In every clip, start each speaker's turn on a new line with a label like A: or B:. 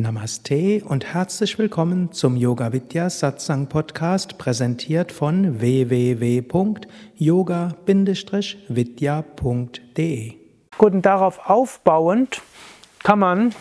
A: Namaste und herzlich willkommen zum Yoga Vidya Satsang Podcast, präsentiert von www.yoga-vidya.de.
B: Gut, darauf aufbauend kann man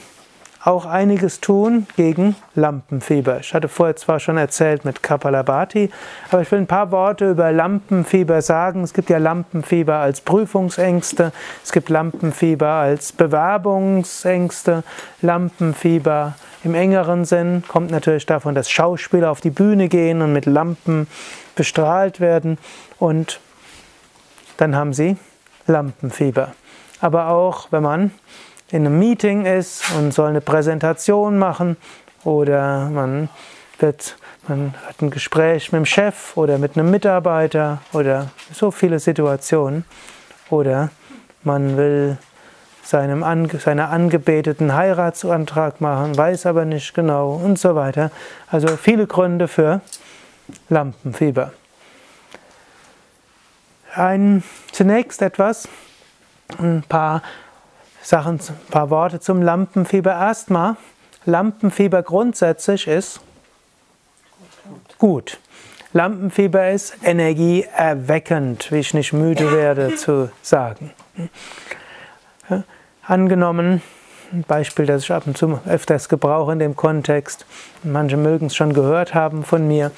B: auch einiges tun gegen Lampenfieber. Ich hatte vorher zwar schon erzählt mit Kapalabhati, aber ich will ein paar Worte über Lampenfieber sagen. Es gibt ja Lampenfieber als Prüfungsängste, es gibt Lampenfieber als Bewerbungsängste, Lampenfieber im engeren Sinn kommt natürlich davon, dass Schauspieler auf die Bühne gehen und mit Lampen bestrahlt werden und dann haben sie Lampenfieber. Aber auch wenn man in einem Meeting ist und soll eine Präsentation machen oder man wird man hat ein Gespräch mit dem Chef oder mit einem Mitarbeiter oder so viele Situationen oder man will seinem Ange seiner Angebeteten Heiratsantrag machen, weiß aber nicht genau und so weiter. Also viele Gründe für Lampenfieber. Ein, zunächst etwas, ein paar Sachen, ein paar Worte zum Lampenfieber. Erstmal, Lampenfieber grundsätzlich ist gut. Lampenfieber ist energieerweckend, wie ich nicht müde werde zu sagen. Angenommen, ein Beispiel, das ich ab und zu öfters gebrauche in dem Kontext, manche mögen es schon gehört haben von mir.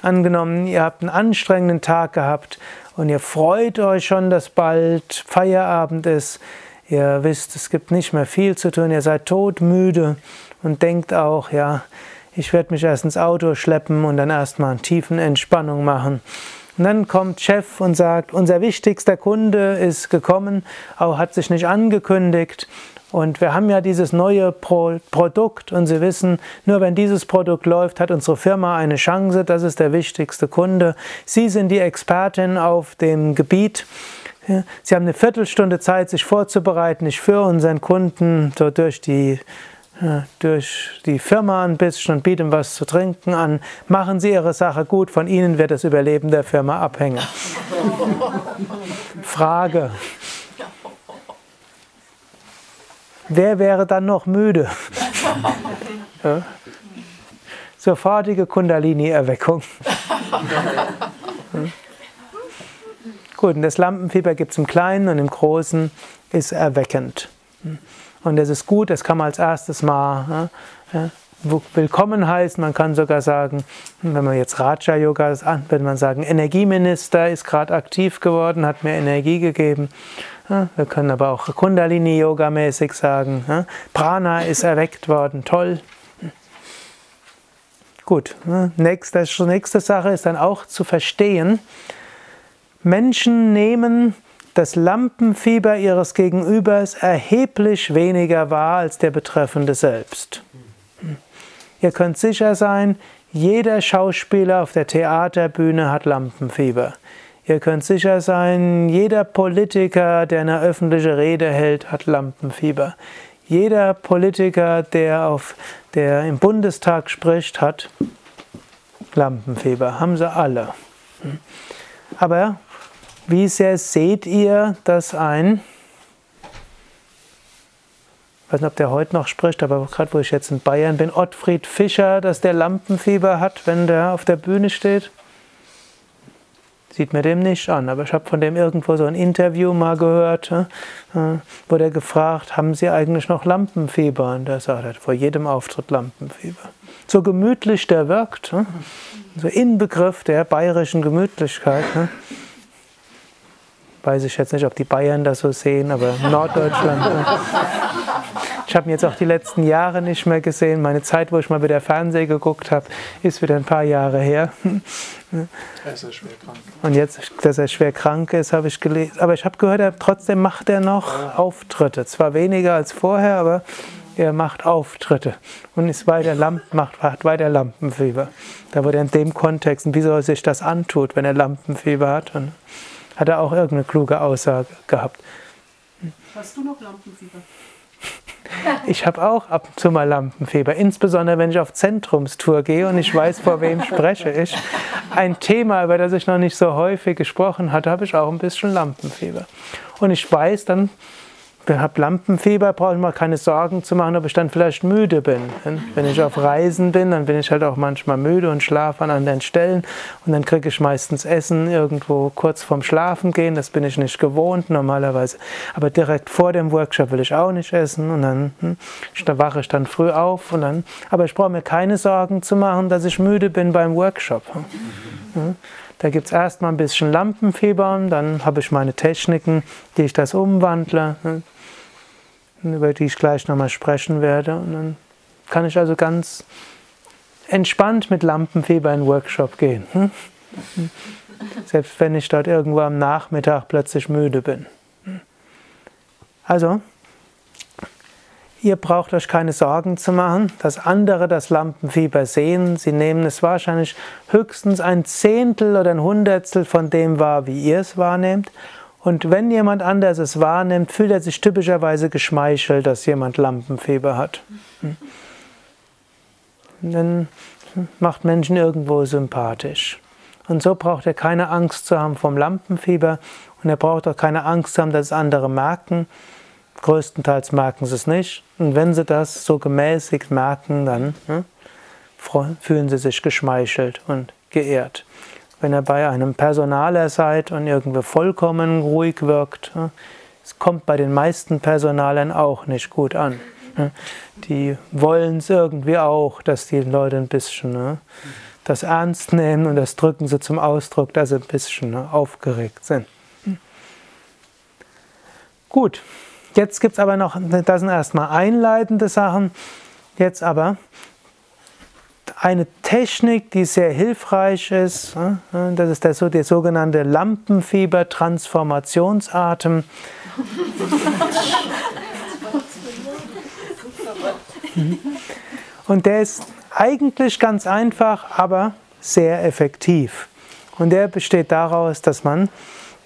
B: Angenommen, ihr habt einen anstrengenden Tag gehabt und ihr freut euch schon, dass bald Feierabend ist. Ihr wisst, es gibt nicht mehr viel zu tun, ihr seid todmüde und denkt auch, ja, ich werde mich erst ins Auto schleppen und dann erstmal eine tiefen Entspannung machen. Und dann kommt Chef und sagt, unser wichtigster Kunde ist gekommen, auch hat sich nicht angekündigt. Und wir haben ja dieses neue Pro Produkt und Sie wissen, nur wenn dieses Produkt läuft, hat unsere Firma eine Chance. Das ist der wichtigste Kunde. Sie sind die Expertin auf dem Gebiet. Sie haben eine Viertelstunde Zeit, sich vorzubereiten. Ich führe unseren Kunden so durch die, durch die Firma ein bisschen und biete ihm was zu trinken an. Machen Sie Ihre Sache gut, von Ihnen wird das Überleben der Firma abhängen. Frage. Wer wäre dann noch müde? ja. Sofortige Kundalini-Erweckung. Gut, und das Lampenfieber gibt es im Kleinen und im Großen ist erweckend. Und das ist gut, das kann man als erstes mal ja, willkommen heißen. Man kann sogar sagen, wenn man jetzt Raja Yoga würde man sagen, Energieminister ist gerade aktiv geworden, hat mir Energie gegeben. Ja, wir können aber auch Kundalini Yoga mäßig sagen, ja, Prana ist erweckt worden, toll. Gut, nächste, nächste Sache ist dann auch zu verstehen, Menschen nehmen das Lampenfieber ihres Gegenübers erheblich weniger wahr als der Betreffende selbst. Ihr könnt sicher sein, jeder Schauspieler auf der Theaterbühne hat Lampenfieber. Ihr könnt sicher sein, jeder Politiker, der eine öffentliche Rede hält, hat Lampenfieber. Jeder Politiker, der, auf, der im Bundestag spricht, hat Lampenfieber. Haben sie alle. Aber wie sehr seht ihr, dass ein, ich weiß nicht, ob der heute noch spricht, aber gerade wo ich jetzt in Bayern bin, Ottfried Fischer, dass der Lampenfieber hat, wenn der auf der Bühne steht? Sieht mir dem nicht an, aber ich habe von dem irgendwo so ein Interview mal gehört, äh, wo der gefragt, haben Sie eigentlich noch Lampenfieber? Und der sagt, er vor jedem Auftritt Lampenfieber. So gemütlich der wirkt, äh, so Inbegriff der bayerischen Gemütlichkeit. Äh. Weiß ich jetzt nicht, ob die Bayern das so sehen, aber Norddeutschland. ich habe ihn jetzt auch die letzten Jahre nicht mehr gesehen. Meine Zeit, wo ich mal wieder Fernsehen geguckt habe, ist wieder ein paar Jahre her.
C: Er ist ja schwer krank.
B: Und jetzt, dass er schwer krank ist, habe ich gelesen. Aber ich habe gehört, er, trotzdem macht er noch Auftritte. Zwar weniger als vorher, aber er macht Auftritte und ist weiter Lamp, macht, macht weiter Lampenfieber. Da wurde er in dem Kontext, und wie soll sich das antut, wenn er Lampenfieber hat? Und hat er auch irgendeine kluge Aussage gehabt.
D: Hast du noch Lampenfieber?
B: Ich habe auch ab und zu mal Lampenfieber, insbesondere wenn ich auf Zentrumstour gehe und ich weiß, vor wem spreche ich. Ein Thema, über das ich noch nicht so häufig gesprochen hatte, habe ich auch ein bisschen Lampenfieber. Und ich weiß dann, habe Lampenfieber, brauche ich mir keine Sorgen zu machen, ob ich dann vielleicht müde bin. Wenn ich auf Reisen bin, dann bin ich halt auch manchmal müde und schlafe an anderen Stellen und dann kriege ich meistens Essen irgendwo kurz vorm Schlafen gehen, das bin ich nicht gewohnt normalerweise. Aber direkt vor dem Workshop will ich auch nicht essen und dann hm, da wache ich dann früh auf und dann, aber ich brauche mir keine Sorgen zu machen, dass ich müde bin beim Workshop. Hm. Da gibt es erstmal ein bisschen Lampenfieber, dann habe ich meine Techniken, die ich das umwandle. Hm über die ich gleich nochmal sprechen werde. Und dann kann ich also ganz entspannt mit Lampenfieber in den Workshop gehen. Hm? Selbst wenn ich dort irgendwo am Nachmittag plötzlich müde bin. Also, ihr braucht euch keine Sorgen zu machen, dass andere das Lampenfieber sehen. Sie nehmen es wahrscheinlich höchstens ein Zehntel oder ein Hundertstel von dem wahr, wie ihr es wahrnehmt. Und wenn jemand anders es wahrnimmt, fühlt er sich typischerweise geschmeichelt, dass jemand Lampenfieber hat. Hm. Dann macht Menschen irgendwo sympathisch. Und so braucht er keine Angst zu haben vom Lampenfieber und er braucht auch keine Angst zu haben, dass andere merken. Größtenteils merken sie es nicht. Und wenn sie das so gemäßigt merken, dann hm, fühlen sie sich geschmeichelt und geehrt wenn ihr bei einem Personaler seid und irgendwie vollkommen ruhig wirkt. Es kommt bei den meisten Personalern auch nicht gut an. Die wollen es irgendwie auch, dass die Leute ein bisschen ne, das ernst nehmen und das drücken sie zum Ausdruck, dass sie ein bisschen ne, aufgeregt sind. Gut, jetzt gibt es aber noch, das sind erstmal einleitende Sachen. Jetzt aber eine Technik, die sehr hilfreich ist. Das ist der, der sogenannte Lampenfieber-Transformationsatem. Und der ist eigentlich ganz einfach, aber sehr effektiv. Und der besteht daraus, dass man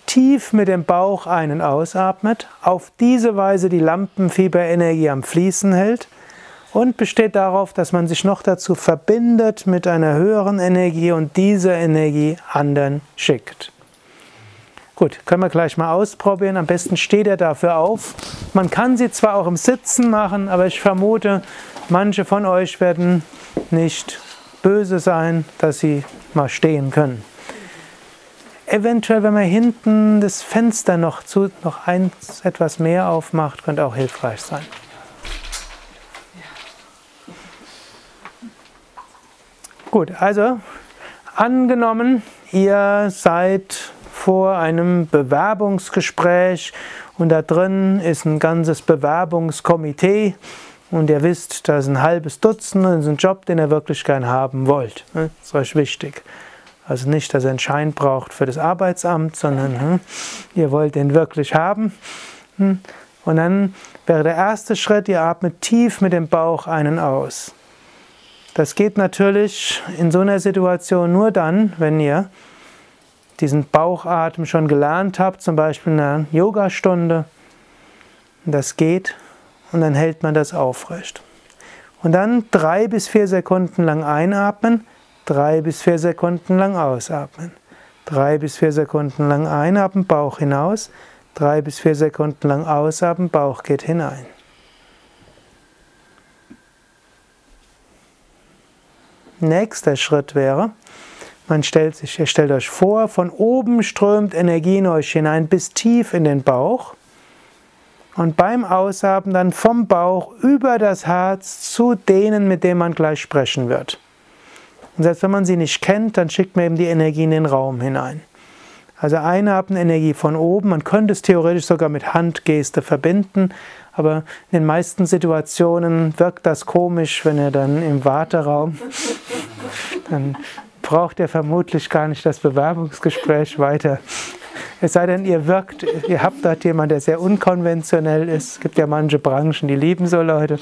B: tief mit dem Bauch einen ausatmet, auf diese Weise die Lampenfieberenergie am Fließen hält und besteht darauf, dass man sich noch dazu verbindet mit einer höheren Energie und diese Energie anderen schickt. Gut, können wir gleich mal ausprobieren. Am besten steht er dafür auf. Man kann sie zwar auch im Sitzen machen, aber ich vermute, manche von euch werden nicht böse sein, dass sie mal stehen können. Eventuell, wenn man hinten das Fenster noch, zu, noch eins etwas mehr aufmacht, könnte auch hilfreich sein. Gut, also angenommen, ihr seid vor einem Bewerbungsgespräch und da drin ist ein ganzes Bewerbungskomitee und ihr wisst, da ist ein halbes Dutzend und ist ein Job, den ihr wirklich gern haben wollt. Das ist euch wichtig. Also nicht, dass ihr einen Schein braucht für das Arbeitsamt, sondern hm, ihr wollt den wirklich haben. Hm. Und dann wäre der erste Schritt, ihr atmet tief mit dem Bauch einen aus. Das geht natürlich in so einer Situation nur dann, wenn ihr diesen Bauchatmen schon gelernt habt, zum Beispiel in einer Yogastunde. Das geht und dann hält man das aufrecht. Und dann drei bis vier Sekunden lang einatmen, drei bis vier Sekunden lang ausatmen. Drei bis vier Sekunden lang einatmen, Bauch hinaus, drei bis vier Sekunden lang ausatmen, Bauch geht hinein. Nächster Schritt wäre, man stellt sich, ihr stellt euch vor, von oben strömt Energie in euch hinein bis tief in den Bauch. Und beim Ausatmen dann vom Bauch über das Herz zu denen, mit denen man gleich sprechen wird. Und selbst wenn man sie nicht kennt, dann schickt man eben die Energie in den Raum hinein. Also einatmen Energie von oben. Man könnte es theoretisch sogar mit Handgeste verbinden, aber in den meisten Situationen wirkt das komisch, wenn ihr dann im Warteraum, dann braucht ihr vermutlich gar nicht das Bewerbungsgespräch weiter. Es sei denn, ihr wirkt, ihr habt dort jemanden, der sehr unkonventionell ist. Es gibt ja manche Branchen, die lieben so Leute.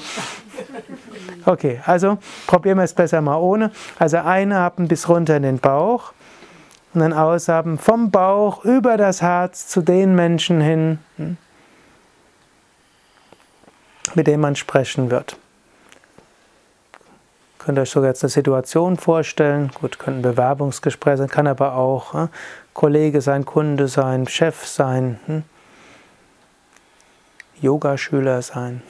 B: Okay, also probieren wir es besser mal ohne. Also einatmen bis runter in den Bauch und dann ausatmen vom Bauch über das Herz zu den Menschen hin, mit dem man sprechen wird. Könnt ihr euch sogar jetzt eine Situation vorstellen. Gut, könnte ein Bewerbungsgespräch sein, kann aber auch äh, Kollege sein, Kunde sein, Chef sein. Hm. Yogaschüler sein.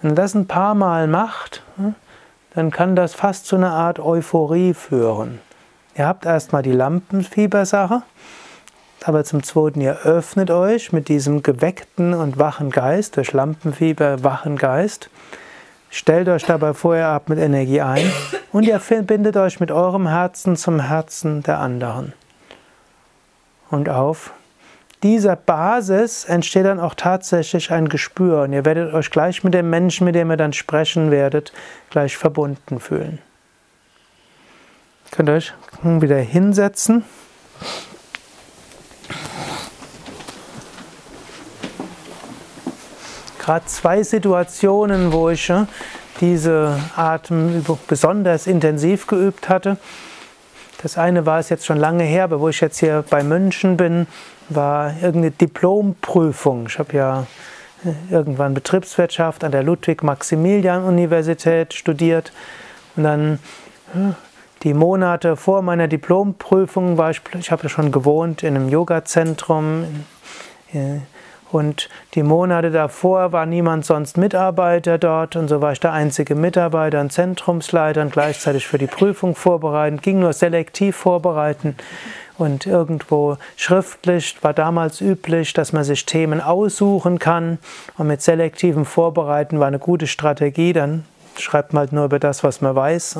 B: Wenn man das ein paar Mal macht, hm, dann kann das fast zu einer Art Euphorie führen. Ihr habt erstmal die Lampenfiebersache, aber zum Zweiten, ihr öffnet euch mit diesem geweckten und wachen Geist, durch Lampenfieber wachen Geist. Stellt euch dabei vorher ab mit Energie ein und ihr verbindet euch mit eurem Herzen zum Herzen der anderen. Und auf dieser Basis entsteht dann auch tatsächlich ein Gespür und ihr werdet euch gleich mit dem Menschen, mit dem ihr dann sprechen werdet, gleich verbunden fühlen. Ihr könnt euch wieder hinsetzen. Gerade zwei Situationen, wo ich äh, diese Atemübung besonders intensiv geübt hatte. Das eine war es jetzt schon lange her, aber wo ich jetzt hier bei München bin, war irgendeine Diplomprüfung. Ich habe ja äh, irgendwann Betriebswirtschaft an der Ludwig-Maximilian-Universität studiert und dann äh, die Monate vor meiner Diplomprüfung war ich, ich habe schon gewohnt in einem Yoga-Zentrum äh, und die Monate davor war niemand sonst Mitarbeiter dort und so war ich der einzige Mitarbeiter und Zentrumsleiter und gleichzeitig für die Prüfung vorbereiten, ging nur selektiv vorbereiten und irgendwo schriftlich war damals üblich, dass man sich Themen aussuchen kann und mit selektivem Vorbereiten war eine gute Strategie, dann schreibt man halt nur über das, was man weiß.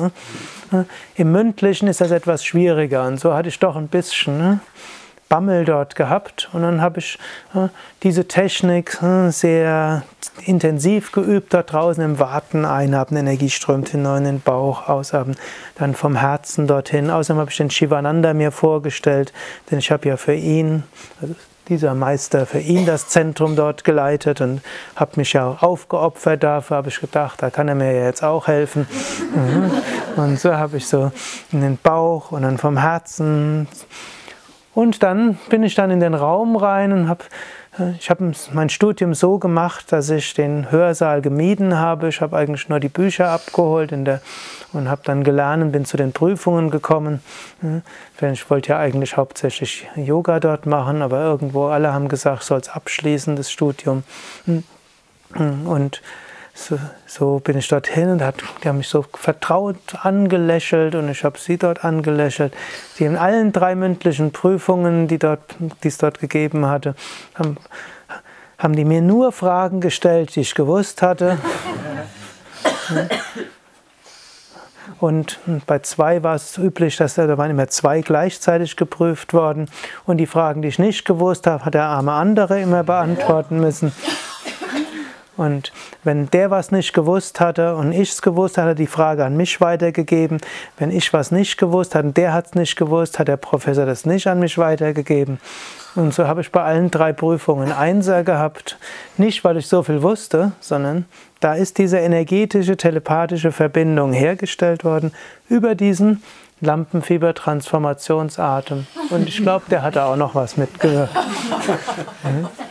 B: Ne? Im mündlichen ist das etwas schwieriger und so hatte ich doch ein bisschen ne? Bammel dort gehabt und dann habe ich äh, diese Technik äh, sehr intensiv geübt dort draußen im Warten. Einatmen, Energie strömt hinein in den Bauch, ausatmen, dann vom Herzen dorthin. Außerdem habe ich den Shivananda mir vorgestellt, denn ich habe ja für ihn, also dieser Meister für ihn das Zentrum dort geleitet und habe mich ja auch aufgeopfert dafür, habe ich gedacht, da kann er mir ja jetzt auch helfen. Mhm. Und so habe ich so in den Bauch und dann vom Herzen und dann bin ich dann in den Raum rein und habe äh, ich habe mein Studium so gemacht, dass ich den Hörsaal gemieden habe. Ich habe eigentlich nur die Bücher abgeholt der, und habe dann gelernt und bin zu den Prüfungen gekommen. Ich wollte ja eigentlich hauptsächlich Yoga dort machen, aber irgendwo alle haben gesagt, soll es abschließen, das Studium. Und so, so, bin ich dorthin und hat, die haben mich so vertraut angelächelt und ich habe sie dort angelächelt. Die in allen drei mündlichen Prüfungen, die, dort, es dort gegeben hatte, haben, haben die mir nur Fragen gestellt, die ich gewusst hatte. Und bei zwei war es üblich, dass da waren immer zwei gleichzeitig geprüft worden. Und die Fragen, die ich nicht gewusst habe, hat der arme andere immer beantworten müssen. Und wenn der was nicht gewusst hatte und ich es gewusst hatte, die Frage an mich weitergegeben. Wenn ich was nicht gewusst hatte und der hat es nicht gewusst, hat der Professor das nicht an mich weitergegeben. Und so habe ich bei allen drei Prüfungen Einser gehabt. Nicht, weil ich so viel wusste, sondern da ist diese energetische, telepathische Verbindung hergestellt worden über diesen Lampenfieber-Transformationsatem. Und ich glaube, der hatte auch noch was mitgehört.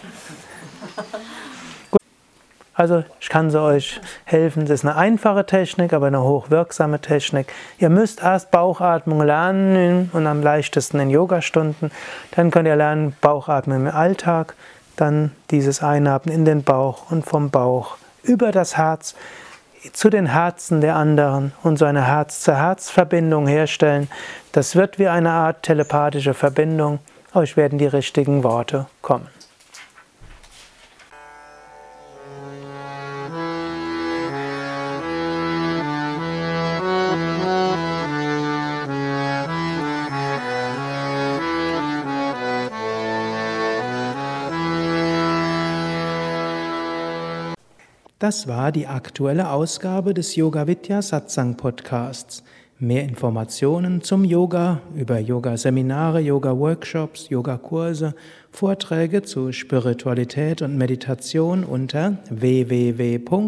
B: Also ich kann sie euch helfen. Das ist eine einfache Technik, aber eine hochwirksame Technik. Ihr müsst erst Bauchatmung lernen und am leichtesten in Yogastunden. Dann könnt ihr lernen Bauchatmung im Alltag. Dann dieses Einatmen in den Bauch und vom Bauch über das Herz zu den Herzen der anderen und so eine Herz-zu-Herz-Verbindung herstellen. Das wird wie eine Art telepathische Verbindung. Euch werden die richtigen Worte kommen.
A: Das war die aktuelle Ausgabe des Yoga Vidya Satsang Podcasts. Mehr Informationen zum Yoga über Yoga-Seminare, Yoga-Workshops, Yogakurse, Vorträge zu Spiritualität und Meditation unter www.yoga-vidya.de